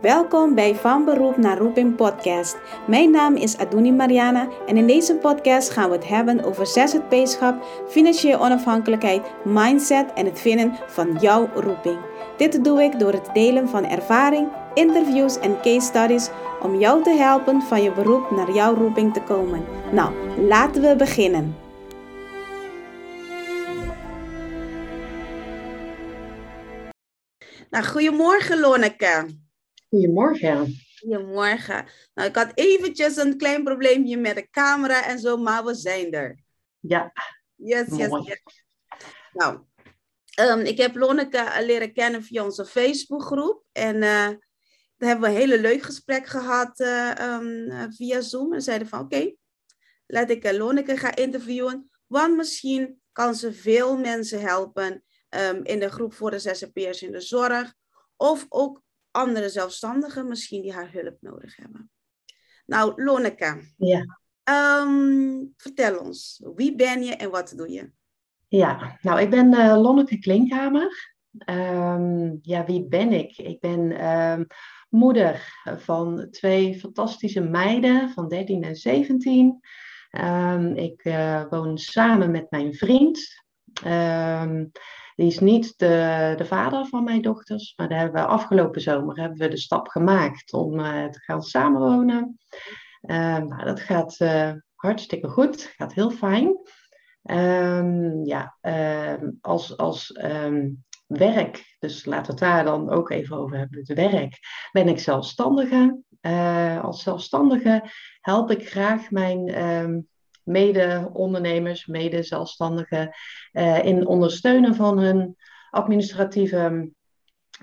Welkom bij Van Beroep naar Roeping podcast. Mijn naam is Aduni Mariana en in deze podcast gaan we het hebben over ZZP-schap, financiële onafhankelijkheid, mindset en het vinden van jouw roeping. Dit doe ik door het delen van ervaring, interviews en case studies om jou te helpen van je beroep naar jouw roeping te komen. Nou, laten we beginnen. Nou, goedemorgen Lonneke. Goedemorgen. Goedemorgen. Nou, ik had eventjes een klein probleempje met de camera en zo, maar we zijn er. Ja. Yes, yes, yes. Nou, um, ik heb Lonneke leren kennen via onze Facebookgroep. En uh, daar hebben we een hele leuk gesprek gehad uh, um, via Zoom. En zeiden van, oké, okay, laat ik Lonneke gaan interviewen. Want misschien kan ze veel mensen helpen um, in de groep voor de ZZP'ers in de zorg. Of ook andere zelfstandigen misschien die haar hulp nodig hebben. Nou, Lonneke. Ja. Um, vertel ons, wie ben je en wat doe je? Ja, nou, ik ben uh, Lonneke Klinkhamer. Um, ja, wie ben ik? Ik ben um, moeder van twee fantastische meiden van 13 en 17. ik uh, woon samen met mijn vriend. Die is niet de, de vader van mijn dochters, maar daar hebben afgelopen zomer hebben we de stap gemaakt om uh, te gaan samenwonen. Uh, nou, dat gaat uh, hartstikke goed, gaat heel fijn. Um, ja, ehm, als, als werk, dus laten we het daar dan ook even over hebben, het werk, ben ik zelfstandige. Uh, als zelfstandige help ik graag mijn mede-ondernemers, mede-zelfstandigen uh, in ondersteunen van hun administratieve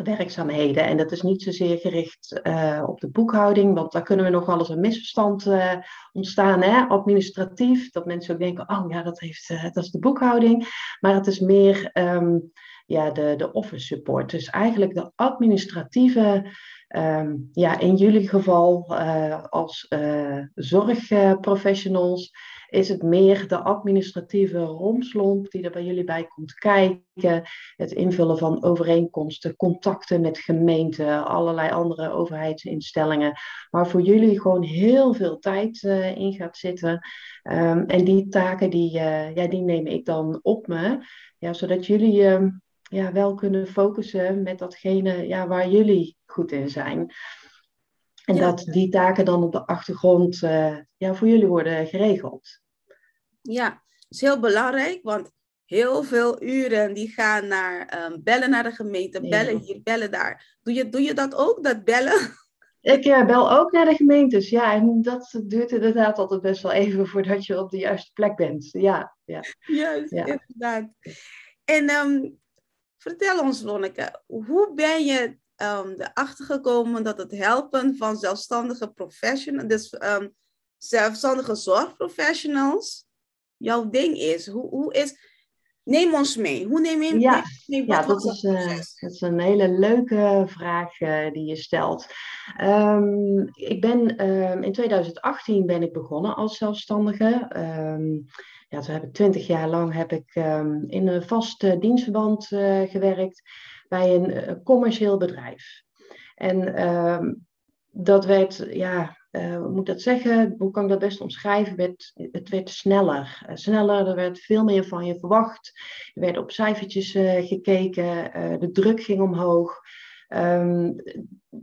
werkzaamheden. En dat is niet zozeer gericht uh, op de boekhouding, want daar kunnen we nog wel eens een misverstand uh, ontstaan, hè? administratief. Dat mensen ook denken, oh ja, dat, heeft, dat is de boekhouding. Maar het is meer um, ja, de, de office support. Dus eigenlijk de administratieve, um, ja, in jullie geval als zorgprofessionals is het meer de administratieve romslomp die er bij jullie bij komt kijken. Het invullen van overeenkomsten, contacten met gemeenten, allerlei andere overheidsinstellingen. Waar voor jullie gewoon heel veel tijd uh, in gaat zitten. Um, en die taken die, ja, die neem ik dan op me. Ja, zodat jullie uh, ja, wel kunnen focussen met datgene ja, waar jullie goed in zijn. En ja. dat die taken dan op de achtergrond uh, ja, voor jullie worden geregeld. Ja, dat is heel belangrijk, want heel veel uren die gaan naar um, bellen naar de gemeente, bellen ja. hier, bellen daar. Doe je, doe je dat ook, dat bellen? Ik uh, bel ook naar de gemeentes, ja. En dat duurt inderdaad altijd best wel even voordat je op de juiste plek bent. Ja, ja. Juist, ja. inderdaad. En um, vertel ons, Lonneke, hoe ben je um, erachter gekomen dat het helpen van zelfstandige professionals, dus um, zelfstandige zorgprofessionals, jouw ding is? Hoe, hoe is. Neem ons mee. Hoe neem je ja, mee? Ja, dat is, uh, dat is een hele leuke vraag uh, die je stelt. Um, ik ben um, in 2018 ben ik begonnen als zelfstandige. Um, ja, toen heb ik twintig jaar lang heb ik in een vast uh, dienstverband gewerkt bij een commercieel bedrijf. En dat werd, ja, hoe moet dat zeggen? Hoe kan ik dat best omschrijven? Het, werd sneller. Sneller, er werd veel meer van je verwacht. Er werd op cijfertjes gekeken, de druk ging omhoog. Um,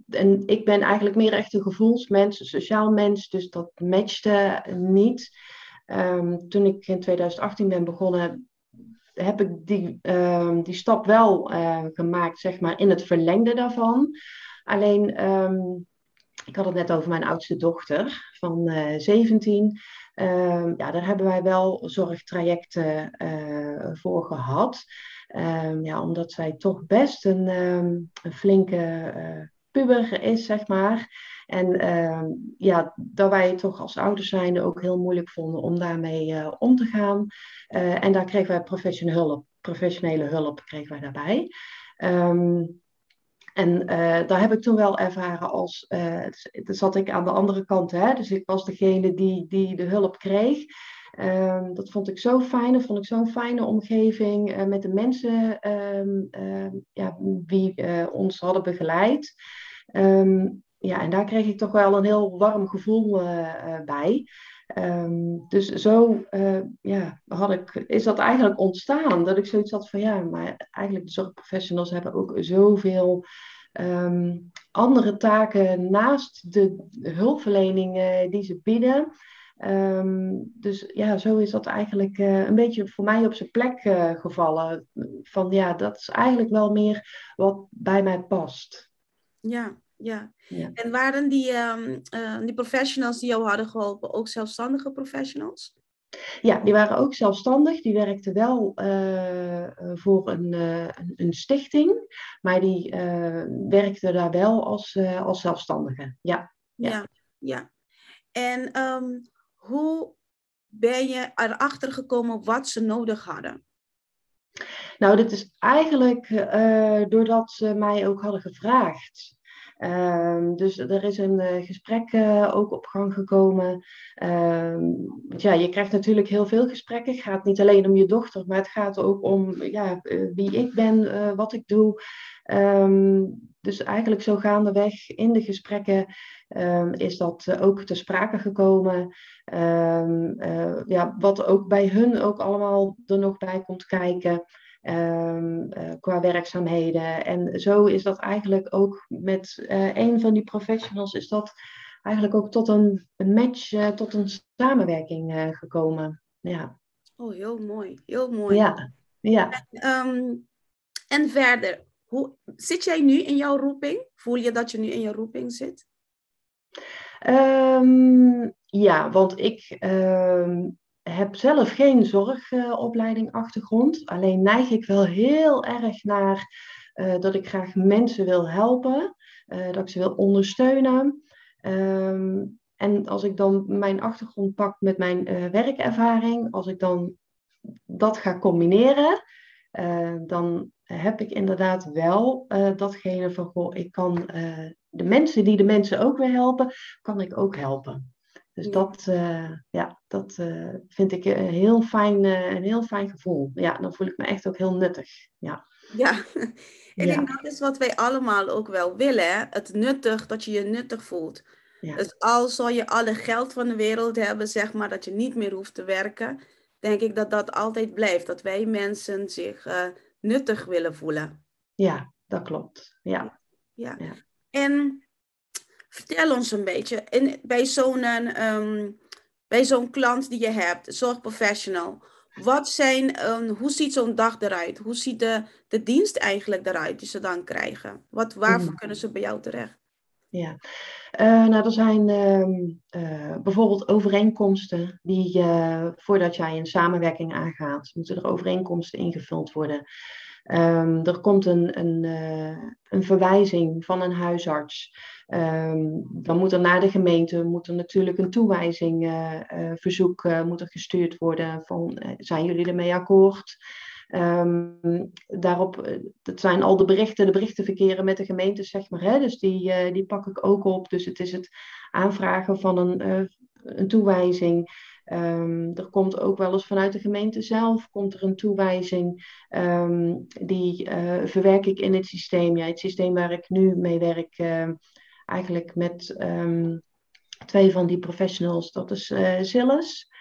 en ik ben eigenlijk meer echt een gevoelsmens, een sociaal mens, dus dat matchte niet. Um, toen ik in 2018 ben begonnen, heb ik die, um, die stap wel gemaakt, zeg maar, in het verlengde daarvan. Alleen ik had het net over mijn oudste dochter van uh, 17. Uh, ja, daar hebben wij wel zorgtrajecten uh, voor gehad. Ja, omdat zij toch best een, een flinke puber is, zeg maar. En ehm, ja, dat wij toch als ouders zijnde ook heel moeilijk vonden om daarmee om te gaan. en daar kregen wij professionele hulp, professionele hulp kregen wij daarbij. Um, en uh, daar heb ik toen wel ervaren als, zat ik aan de andere kant, hè? dus ik was degene die, die de hulp kreeg. Um, dat vond ik zo fijn, dat vond ik zo'n fijne omgeving uh, met de mensen um, ja, die ons hadden begeleid. Ehm, ja, en daar kreeg ik toch wel een heel warm gevoel bij. Ehm, dus zo ja, had ik, is dat eigenlijk ontstaan. Dat ik zoiets had van ja, maar eigenlijk de zorgprofessionals hebben ook zoveel um, andere taken naast de hulpverlening die ze bieden. Ehm, dus ja, zo is dat eigenlijk uh, een beetje voor mij op zijn plek uh, gevallen. Van ja, dat is eigenlijk wel meer wat bij mij past. Ja, ja. ja. En waren die, um, uh, die professionals die jou hadden geholpen ook zelfstandige professionals? Ja, die waren ook zelfstandig. Die werkten wel voor een, een, een, stichting, maar die werkten daar wel als, als zelfstandige. Ja, ja. ja, ja. En um, hoe ben je erachter gekomen wat ze nodig hadden? Nou, dit is eigenlijk uh, doordat ze mij ook hadden gevraagd. Uh, dus er is een uh, gesprek uh, ook op gang gekomen. Ehm, ja, je krijgt natuurlijk heel veel gesprekken. Het gaat niet alleen om je dochter, maar het gaat ook om ja, wie ik ben, wat ik doe. Um, dus eigenlijk zo gaandeweg in de gesprekken um, is dat ook te sprake gekomen. Um, uh, ja, wat ook bij hun ook allemaal er nog bij komt kijken. Um, uh, qua werkzaamheden. En zo is dat eigenlijk ook met uh, een van die professionals is dat eigenlijk ook tot een, een match, tot een samenwerking gekomen. Ja. Oh, heel mooi. Heel mooi. Ja. ja. En, um, en verder, hoe, zit jij nu in jouw roeping? Voel je dat je nu in je roeping zit? Um, ja, want ik um, heb zelf geen zorgopleiding achtergrond. Alleen neig ik wel heel erg naar uh, dat ik graag mensen wil helpen. Uh, dat ik ze wil ondersteunen. Um, en als ik dan mijn achtergrond pak met mijn werkervaring, als ik dan dat ga combineren, dan heb ik inderdaad wel datgene van, goh, ik kan de mensen die de mensen ook weer helpen, kan ik ook helpen. Dus dat, ja, dat vind ik een heel, fijn, een heel fijn gevoel. Ja, dan voel ik me echt ook heel nuttig. Ja, ja. ik ja. denk dat is wat wij allemaal ook wel willen. Het nuttig, dat je je nuttig voelt. Ja. Dus al zou je alle geld van de wereld hebben, zeg maar, dat je niet meer hoeft te werken, denk ik dat dat altijd blijft. Dat wij mensen zich nuttig willen voelen. Ja, dat klopt. Ja. ja. ja. En vertel ons een beetje, in, bij zo'n um, bij zo'n klant die je hebt, zorgprofessional, wat zijn, um, hoe ziet zo'n dag eruit? Hoe ziet de, de dienst eigenlijk eruit die ze dan krijgen? Wat, waarvoor mm. kunnen ze bij jou terecht? Ja, uh, nou er zijn uh, bijvoorbeeld overeenkomsten die uh, voordat jij een samenwerking aangaat, moeten er overeenkomsten ingevuld worden. Um, er komt een, een, een verwijzing van een huisarts. Um, dan moet er naar de gemeente moet natuurlijk een toewijzingverzoek moet er gestuurd worden van zijn jullie ermee akkoord? Um, daarop, dat zijn al de berichten, de berichten verkeren met de gemeente, zeg maar. Hè? Dus die, uh, die pak ik ook op. Dus het is het aanvragen van een, een toewijzing. Um, er komt ook wel eens vanuit de gemeente zelf komt er een toewijzing. Um, die verwerk ik in het systeem. Ja, het systeem waar ik nu mee werk, eigenlijk met um, twee van die professionals, dat is uh, Zilles.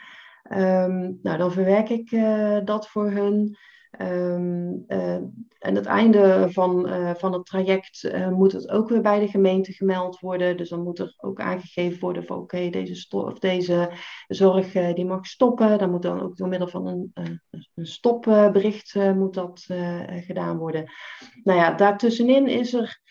nou, dan verwerk ik dat voor hun. Um, uh, en het einde van, uh, van het traject uh, moet het ook weer bij de gemeente gemeld worden. Dus dan moet er ook aangegeven worden van oké, deze, deze zorg die mag stoppen. Dan moet dan ook door middel van een, een stopbericht moet dat gedaan worden. Nou ja, daartussenin is er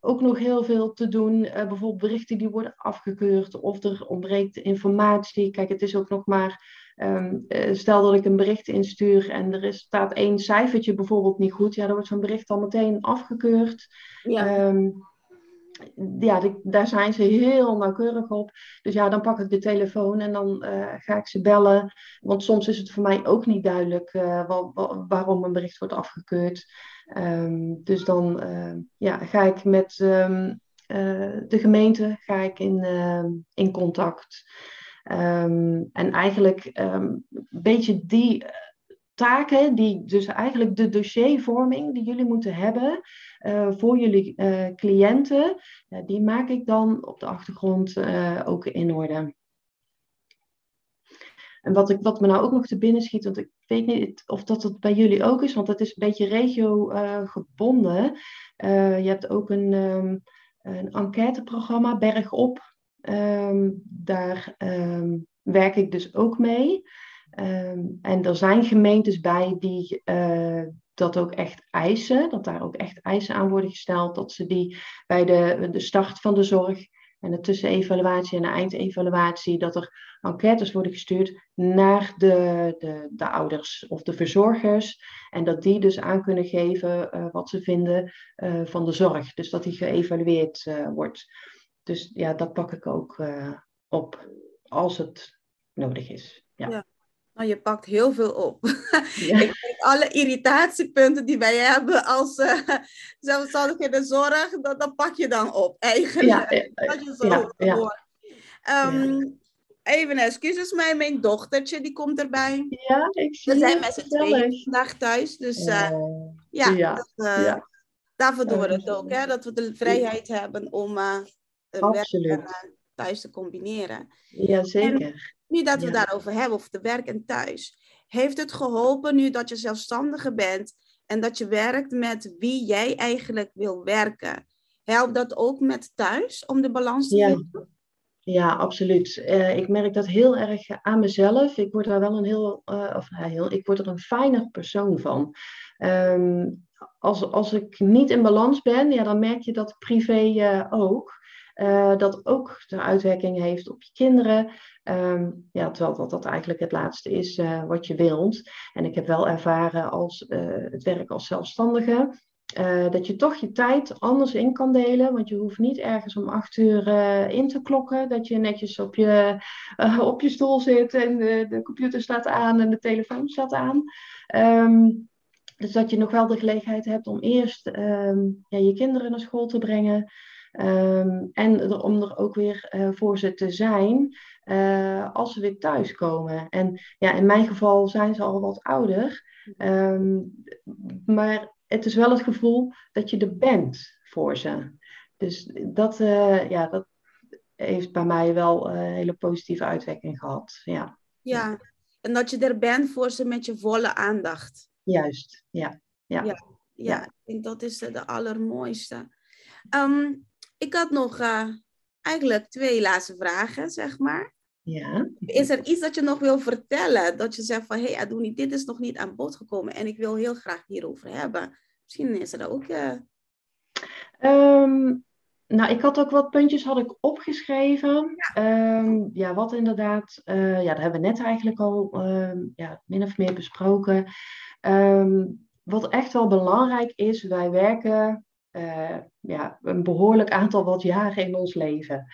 ook nog heel veel te doen. bijvoorbeeld berichten die worden afgekeurd of er ontbreekt informatie. Kijk, het is ook nog maar Um, stel dat ik een bericht instuur en er is, staat één cijfertje bijvoorbeeld niet goed, ja, dan wordt zo'n bericht al meteen afgekeurd. Ja. Um, ja, die, daar zijn ze heel nauwkeurig op. Dus ja, dan pak ik de telefoon en dan uh, ga ik ze bellen. Want soms is het voor mij ook niet duidelijk uh, wa wa waarom een bericht wordt afgekeurd. Um, dus dan uh, ja, ga ik met de gemeente ga ik in, in contact. Um, en eigenlijk um, een beetje die, taken, die, dus eigenlijk de dossiervorming die jullie moeten hebben voor jullie cliënten, die maak ik dan op de achtergrond ook in orde. En wat, ik, wat me nou ook nog te binnen schiet, want ik weet niet of dat het bij jullie ook is, want het is een beetje regio gebonden. je hebt ook een, um, een enquêteprogramma, Bergop. Um, daar um, werk ik dus ook mee. en er zijn gemeentes bij die uh, dat ook echt eisen, dat daar ook echt eisen aan worden gesteld, dat ze die bij de, de start van de zorg en de tussenevaluatie en de eindevaluatie, dat er enquêtes worden gestuurd naar de, de, de ouders of de verzorgers. En dat die dus aan kunnen geven uh, wat ze vinden uh, van de zorg. Dus dat die geëvalueerd wordt. Dus ja, dat pak ik ook op als het nodig is. ja. ja. Nou, je pakt heel veel op. Ja. ik denk alle irritatiepunten die wij hebben als uh, zelfstandige in de zorg, dat, dat pak je dan op eigenlijk. Ja, dat je zo um, Even excuses, mij, mijn dochtertje die komt erbij. Ja, ik zie We zijn met z'n tweeën vandaag thuis, dus uh, ja, ja, dat, daarvoor doen we het ook, hè, dat we de vrijheid hebben om werk en thuis te combineren. Ja, zeker. Nu dat we daarover hebben, of de werk en thuis. Heeft het geholpen nu dat je zelfstandige bent en dat je werkt met wie jij eigenlijk wil werken? Helpt dat ook met thuis om de balans te vinden? Ja, absoluut. Uh, ik merk dat heel erg aan mezelf. Ik word daar wel een heel, uh, of uh, heel, ik word er een fijner persoon van. Um, als, als ik niet in balans ben, ja, dan merk je dat privé ook. Dat ook de uitwerking heeft op je kinderen. Um, ja, terwijl dat, dat eigenlijk het laatste is uh, wat je wilt. En ik heb wel ervaren als uh, het werk als zelfstandige. Dat je toch je tijd anders in kan delen. Want je hoeft niet ergens om acht uur in te klokken. Dat je netjes op je, op je stoel zit en de, de, computer staat aan en de telefoon staat aan. Um, dus dat je nog wel de gelegenheid hebt om eerst um, ja, je kinderen naar school te brengen. Um, en er, om er ook weer uh, voor ze te zijn uh, als ze weer thuiskomen. En ja, in mijn geval zijn ze al wat ouder. Um, maar het is wel het gevoel dat je er bent voor ze. Dus dat, uh, ja, dat heeft bij mij wel een hele positieve uitwerking gehad. Ja. ja, en dat je er bent voor ze met je volle aandacht. Juist, ja. Ja, ja, ja. ik denk dat is de allermooiste. Um, ik had nog uh, eigenlijk twee laatste vragen, zeg maar. Ja. Is er iets dat je nog wil vertellen? Dat je zegt van, hé hey, Adouni, dit is nog niet aan bod gekomen en ik wil heel graag hierover hebben. Misschien is er ook... Uh... Um, nou, ik had ook wat puntjes had ik opgeschreven. Ja, um, ja wat inderdaad, uh, ja, dat hebben we net eigenlijk al um, ja, min of meer besproken. wat echt wel belangrijk is, wij werken uh, ja, een behoorlijk aantal wat jaren in ons leven.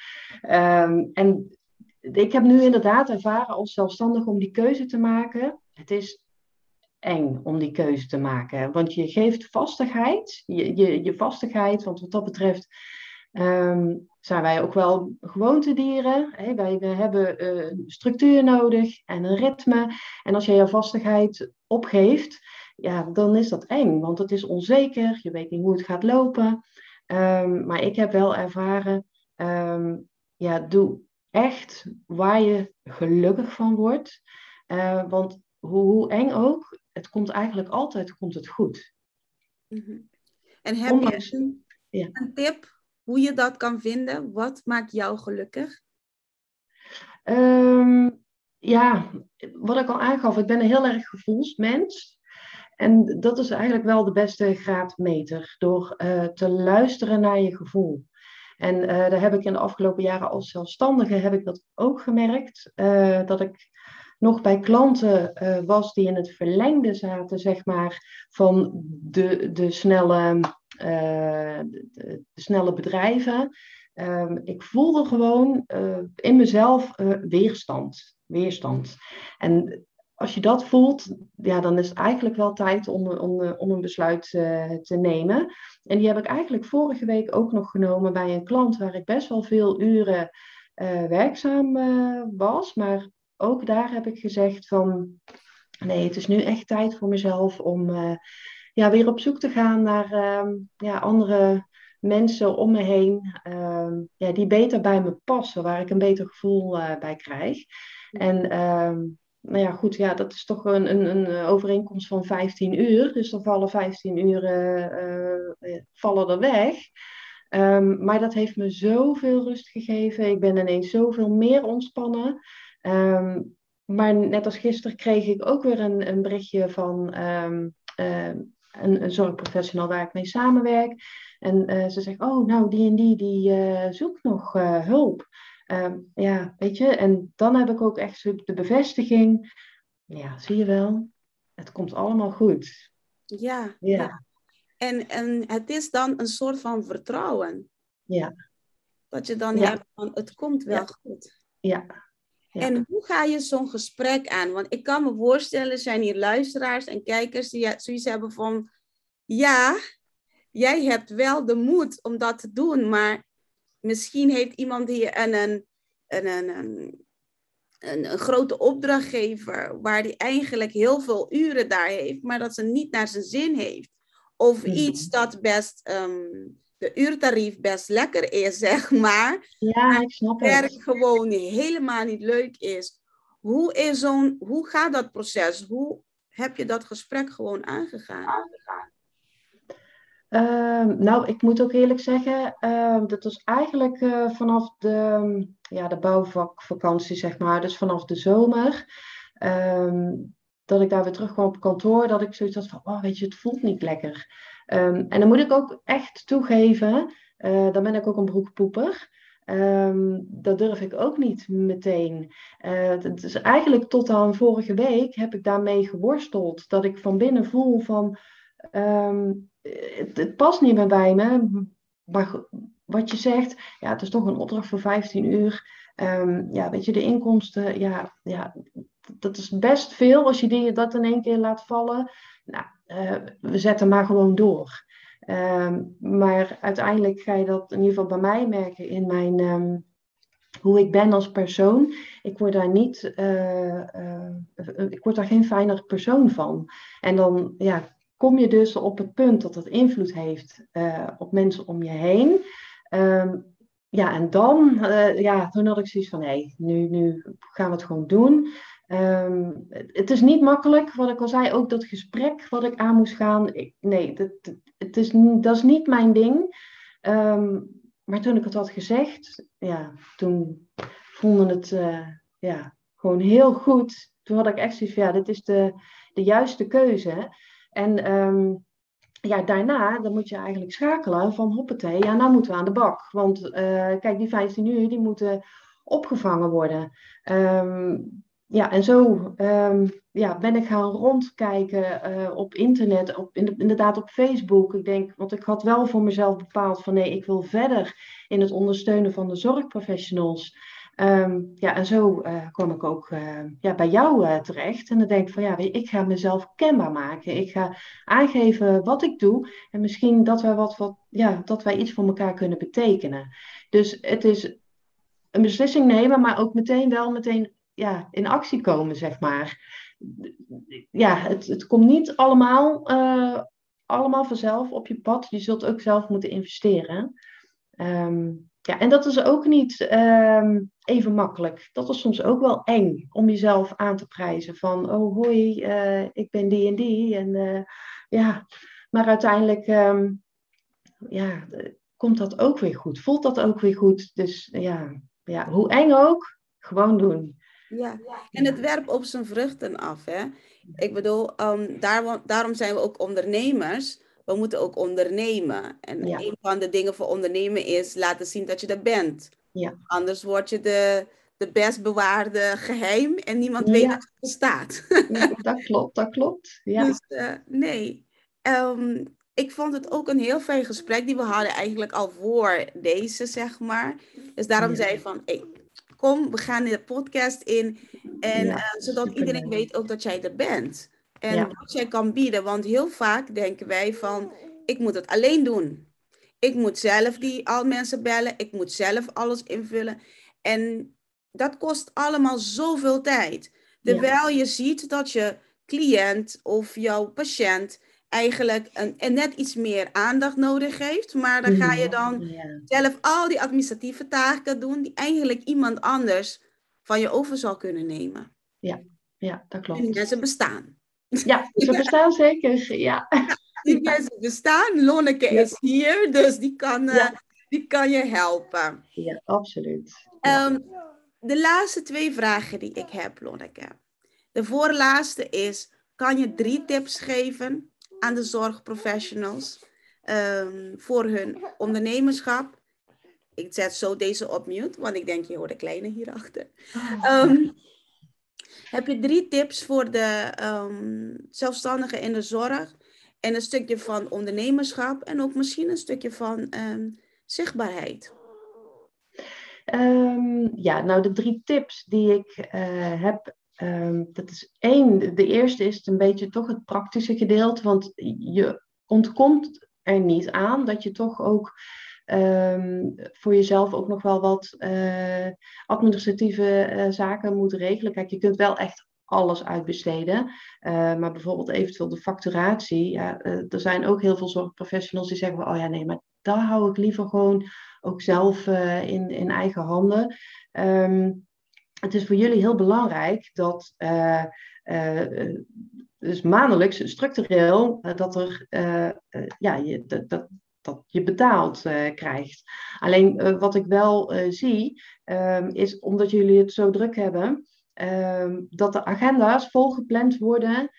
Um, en ik heb nu inderdaad ervaren als zelfstandig om die keuze te maken. Het is eng om die keuze te maken. Want je geeft vastigheid, je, je, je vastigheid, want wat dat betreft um, zijn wij ook wel gewoontedieren. Hey, wij, wij hebben uh, structuur nodig en een ritme. En als je je vastigheid opgeeft, ja, dan is dat eng, want het is onzeker, je weet niet hoe het gaat lopen. Um, maar ik heb wel ervaren, um, ja, doe echt waar je gelukkig van wordt. Uh, want hoe, hoe, eng ook, het komt eigenlijk altijd komt het goed. Mm -hmm. En heb Ondanks, je een, ja. een, tip hoe je dat kan vinden? Wat maakt jou gelukkig? Um, ja, wat ik al aangaf, ik ben een heel erg gevoelsmens. En dat is eigenlijk wel de beste graadmeter, door uh, te luisteren naar je gevoel. En uh, daar heb ik in de afgelopen jaren als zelfstandige heb ik dat ook gemerkt. Uh, dat ik nog bij klanten was die in het verlengde zaten, zeg maar, van de, de, snelle, de, de, snelle bedrijven. Um, ik voelde gewoon in mezelf weerstand. Weerstand. En als je dat voelt, ja, dan is het eigenlijk wel tijd om, om, om een besluit uh, te nemen. En die heb ik eigenlijk vorige week ook nog genomen bij een klant waar ik best wel veel uren uh, werkzaam uh, was. Maar ook daar heb ik gezegd van, nee, het is nu echt tijd voor mezelf om ja, weer op zoek te gaan naar ehm, ja, andere mensen om me heen ehm, ja, die beter bij me passen, waar ik een beter gevoel bij krijg. En ehm, nou ja, goed, ja, dat is toch een, een, een overeenkomst van 15 uur. Dus dan vallen 15 uur uh, vallen er weg. Um, maar dat heeft me zoveel rust gegeven. Ik ben ineens zoveel meer ontspannen. Um, maar net als gisteren kreeg ik ook weer een, een berichtje van um, een, zorgprofessional waar ik mee samenwerk. En ze zegt, oh, nou, die en die, die zoekt nog hulp. Um, ja, weet je, en dan heb ik ook echt de bevestiging. Ja, zie je wel, het komt allemaal goed. Ja, ja. En, en het is dan een soort van vertrouwen. Ja. Dat je dan hebt van, het komt wel goed. Ja. ja. En hoe ga je zo'n gesprek aan? Want ik kan me voorstellen, zijn hier luisteraars en kijkers die zoiets hebben van, ja, jij hebt wel de moed om dat te doen, maar misschien heeft iemand hier een, een, een, een, een, een grote opdrachtgever waar die eigenlijk heel veel uren daar heeft, maar dat ze niet naar zijn zin heeft. Of mhm. iets dat best, um, de uurtarief best lekker is, zeg maar. Ja, ik snap het. werk gewoon helemaal niet leuk is. Hoe, is zo'n, hoe gaat dat proces? Hoe heb je dat gesprek gewoon aangegaan? aangegaan? Ehm, nou, ik moet ook eerlijk zeggen, uh, dat was eigenlijk uh, vanaf de, ja, de bouwvakvakantie, zeg maar, dus vanaf de zomer, ehm, dat ik daar weer terugkwam op kantoor, dat ik zoiets had van, oh, weet je, het voelt niet lekker. en dan moet ik ook echt toegeven, uh, dan ben ik ook een broekpoeper. dat durf ik ook niet meteen. dus eigenlijk tot aan vorige week heb ik daarmee geworsteld. Dat ik van binnen voel van, het, past niet meer bij me. Maar wat je zegt, ja, het is toch een opdracht voor 15 uur. Um, ja, weet je, de inkomsten, ja, ja, dat is best veel als je die, dat in één keer laat vallen. Nou, uh, we zetten maar gewoon door. Um, maar uiteindelijk ga je dat in ieder geval bij mij merken in mijn, um, hoe ik ben als persoon. Ik word daar niet, uh, uh, ik word daar geen fijner persoon van. En dan, ja, kom je dus op het punt dat het invloed heeft uh, op mensen om je heen. Um, ja, en dan, uh, ja, toen had ik zoiets van, hé, nu, nu gaan we het gewoon doen. Um, het is niet makkelijk, wat ik al zei, ook dat gesprek wat ik aan moest gaan. Ik, nee, dat, het is, dat is niet mijn ding. Um, maar toen ik het had gezegd, ja, toen vonden het uh, ja, gewoon heel goed. Toen had ik echt zoiets van, ja, dit is de, de juiste keuze. En um, ja, daarna dan moet je eigenlijk schakelen van hoppatee, ja, nou moeten we aan de bak. Want uh, kijk, die 15 uur die moeten opgevangen worden. Um, ja, en zo um, ja, ben ik gaan rondkijken uh, op internet, op, inderdaad op Facebook. Ik denk, want ik had wel voor mezelf bepaald van nee, ik wil verder in het ondersteunen van de zorgprofessionals. Um, ja, en zo uh, kwam ik ook uh, ja, bij jou uh, terecht. En dan denk ik van ja, ik ga mezelf kenbaar maken. Ik ga aangeven wat ik doe. En misschien dat wij, wat, wat, ja, dat wij iets voor elkaar kunnen betekenen. Dus het is een beslissing nemen, maar ook meteen wel meteen ja, in actie komen, zeg maar. Ja, het, het komt niet allemaal, allemaal vanzelf op je pad. Je zult ook zelf moeten investeren. Um, ja, en dat is ook niet um, even makkelijk. Dat is soms ook wel eng om jezelf aan te prijzen. Van, oh hoi, uh, ik ben die en die. En uh, ja, maar uiteindelijk um, ja, komt dat ook weer goed. Voelt dat ook weer goed. Dus ja, ja hoe eng ook, gewoon doen. Ja, en het werpt op zijn vruchten af. Hè? Ik bedoel, um, daarom, daarom zijn we ook ondernemers we moeten ook ondernemen. En een van de dingen voor ondernemen is laten zien dat je er bent. Ja. Anders word je de, de best bewaarde geheim en niemand weet dat het bestaat. Ja, dat klopt, dat klopt. Ja. Dus uh, nee. Um, ik vond het ook een heel fijn gesprek die we hadden eigenlijk al voor deze, zeg maar. Dus daarom zei ik van, hey, kom, we gaan de podcast in. En uh, zodat iedereen weet ook dat jij er bent. En wat jij kan bieden. Want heel vaak denken wij van, ik moet het alleen doen. Ik moet zelf die al mensen bellen. Ik moet zelf alles invullen. En dat kost allemaal zoveel tijd. Terwijl je ziet dat je cliënt of jouw patiënt eigenlijk een, net iets meer aandacht nodig heeft. Maar dan ga je mhm, dan zelf al die administratieve taken doen die eigenlijk iemand anders van je over zal kunnen nemen. Ja, ja dat klopt. En mensen bestaan. Ja, ze bestaan zeker. Ja. Die mensen bestaan. Lonneke is hier, dus die kan, uh, die kan je helpen. Ja, absoluut. Um, de laatste twee vragen die ik heb, Lonneke. De voorlaatste is, kan je drie tips geven aan de zorgprofessionals um, voor hun ondernemerschap? Ik zet zo deze op mute, want ik denk je hoort de kleine hierachter. Um, heb je drie tips voor de um, zelfstandigen in de zorg? En een stukje van ondernemerschap en ook misschien een stukje van zichtbaarheid. Um, ja, nou de drie tips die ik uh, heb, dat is één. De eerste is een beetje toch het praktische gedeelte, want je ontkomt er niet aan dat je toch ook um, voor jezelf ook nog wel wat uh, administratieve uh, zaken moet regelen. Kijk, je kunt wel echt alles uitbesteden. Uh, maar bijvoorbeeld eventueel de facturatie. Ja, er zijn ook heel veel zorgprofessionals die zeggen: Oh ja, nee, maar daar hou ik liever gewoon ook zelf in, in eigen handen. Um, het is voor jullie heel belangrijk dat dus maandelijks structureel dat er ja, je, dat, dat, je betaald krijgt. Alleen wat ik wel zie, um, is omdat jullie het zo druk hebben, um, dat de agenda's volgepland worden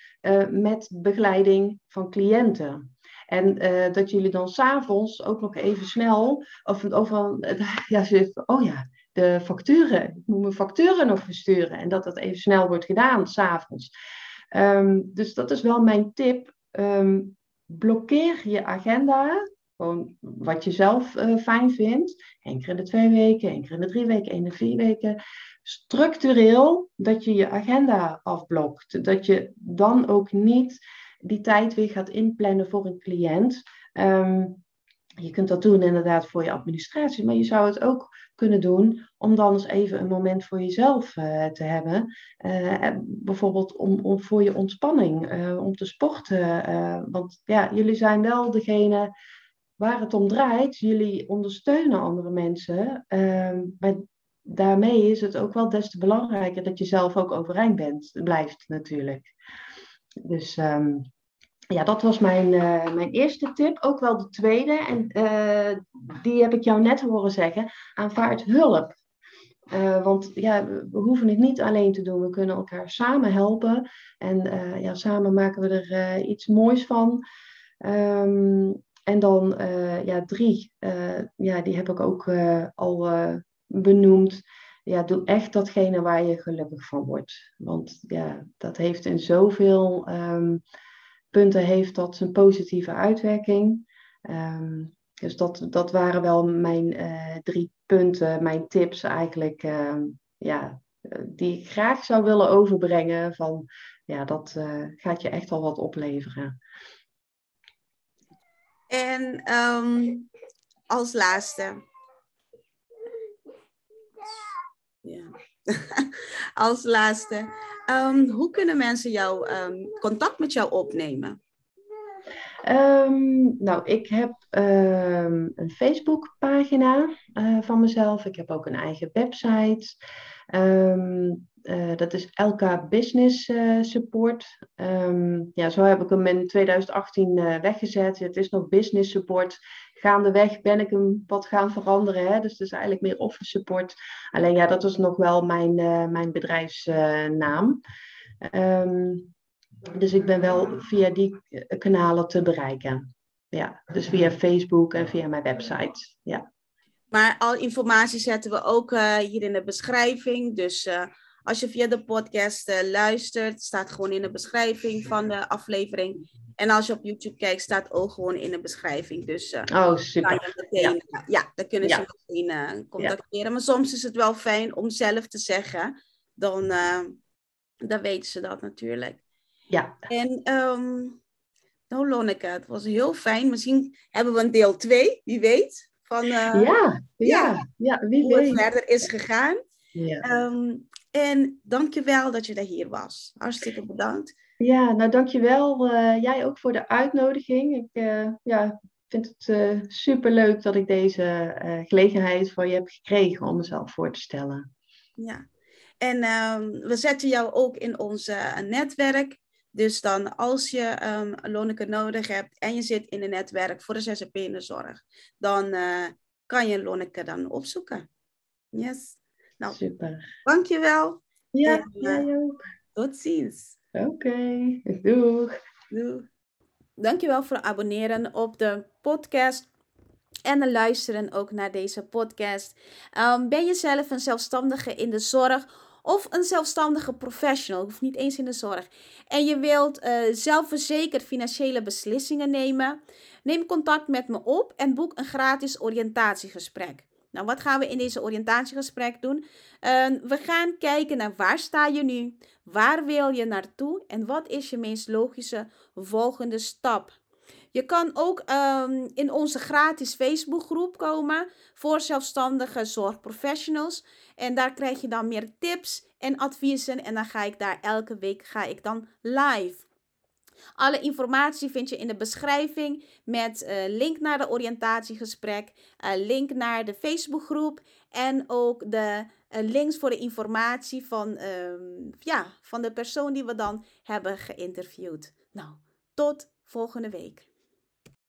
met begeleiding van cliënten. En dat jullie dan s'avonds ook nog even snel, of over, ja, oh ja, de facturen, ik moet mijn facturen nog versturen. En dat dat even snel wordt gedaan s'avonds. Um, dus dat is wel mijn tip. Blokkeer je agenda, gewoon wat je zelf uh, fijn vindt. Eén keer in de twee weken, één keer in de drie weken, één in de vier weken. Structureel dat je je agenda afblokt. Dat je dan ook niet die tijd weer gaat inplannen voor een cliënt. Ehm, je kunt dat doen inderdaad voor je administratie, maar je zou het ook kunnen doen om dan eens even een moment voor jezelf uh, te hebben. Uh, bijvoorbeeld om, voor je ontspanning, om te sporten. want ja, jullie zijn wel degene waar het om draait. Jullie ondersteunen andere mensen. Ehm, maar daarmee is het ook wel des te belangrijker dat je zelf ook overeind bent, blijft natuurlijk. Dus um, ja, dat was mijn, uh, mijn eerste tip. Ook wel de tweede. En uh, die heb ik jou net horen zeggen. Aanvaard hulp. Uh, want ja, we hoeven het niet alleen te doen. We kunnen elkaar samen helpen. En ja, samen maken we er iets moois van. Um, en dan ja, drie. ja, die heb ik ook al benoemd ja, doe echt datgene waar je gelukkig van wordt. Want ja, dat heeft in zoveel um, punten heeft dat een positieve uitwerking. Um, dus dat, dat waren wel mijn drie punten, mijn tips eigenlijk, uh, ja, die ik graag zou willen overbrengen. Van ja, dat gaat je echt al wat opleveren. En um, als laatste, Ja. Als laatste, um, hoe kunnen mensen jou, um, contact met jou opnemen? Nou, ik heb een Facebookpagina uh, van mezelf. Ik heb ook een eigen website. Uh, dat is LK Business uh, Support. ja, zo heb ik hem in 2018 weggezet. Het is nog Business Support gaandeweg ben ik hem wat gaan veranderen. Hè? Dus het is eigenlijk meer office support. Alleen ja, dat is nog wel mijn, mijn bedrijfsnaam. Um, dus ik ben wel via die kanalen te bereiken. Ja, dus via Facebook en via mijn website. Ja. Maar al informatie zetten we ook uh, hier in de beschrijving. Dus uh, als je via de podcast uh, luistert, staat gewoon in de beschrijving van de aflevering. En als je op YouTube kijkt, staat ook gewoon in de beschrijving. Dus oh, super. Meteen, ja. ja. dan kunnen ze meteen uh, contacteren. Maar soms is het wel fijn om zelf te zeggen. Dan, dan weten ze dat natuurlijk. Ja. En um, nou Lonneke, het was heel fijn. Misschien hebben we een deel 2, wie weet. Van, ja, ja, ja, ja, wie hoe weet. het verder is gegaan. Ja. Um, en dankjewel dat je daar hier was. Hartstikke bedankt. Ja, nou dankjewel. Uh, jij ook voor de uitnodiging. Ik ja, vind het super leuk dat ik deze gelegenheid voor je heb gekregen om mezelf voor te stellen. Ja, en ehm, we zetten jou ook in ons netwerk. Dus dan als je um, Lonneke nodig hebt en je zit in een netwerk voor de zzp in de zorg, dan uh, kan je Lonneke dan opzoeken. Yes. Nou, Super. Dankjewel. Ja, en, uh, jij ook. Tot ziens. Oké, okay. doeg. Doeg. Dankjewel voor het abonneren op de podcast en luisteren ook naar deze podcast. Um, ben je zelf een zelfstandige in de zorg of een zelfstandige professional, hoeft niet eens in de zorg, en je wilt uh, zelfverzekerd financiële beslissingen nemen, neem contact met me op en boek een gratis oriëntatiegesprek. Nou, wat gaan we in deze oriëntatiegesprek doen? Uh, we gaan kijken naar waar sta je nu, waar wil je naartoe en wat is je meest logische volgende stap. Je kan ook um, in onze gratis Facebookgroep komen voor zelfstandige zorgprofessionals. En daar krijg je dan meer tips en adviezen. En dan ga ik daar elke week ga ik dan live. Alle informatie vind je in de beschrijving met uh, link naar de oriëntatiegesprek, uh, link naar de Facebookgroep en ook de uh, links voor de informatie van, um, ja, van de persoon die we dan hebben geïnterviewd. Nou, tot volgende week.